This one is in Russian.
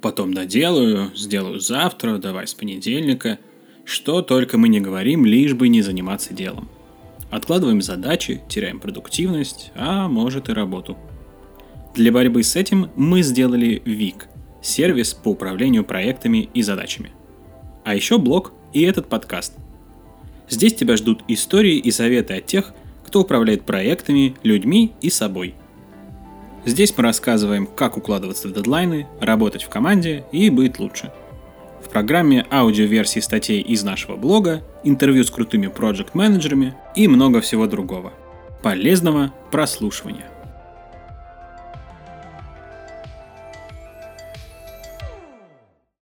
Потом доделаю, сделаю завтра, давай с понедельника. Что только мы не говорим, лишь бы не заниматься делом. Откладываем задачи, теряем продуктивность, а может и работу. Для борьбы с этим мы сделали ВИК – сервис по управлению проектами и задачами. А еще блог и этот подкаст. Здесь тебя ждут истории и советы от тех, кто управляет проектами, людьми и собой. Здесь мы рассказываем, как укладываться в дедлайны, работать в команде и быть лучше. В программе аудиоверсии статей из нашего блога, интервью с крутыми проект-менеджерами и много всего другого. Полезного прослушивания!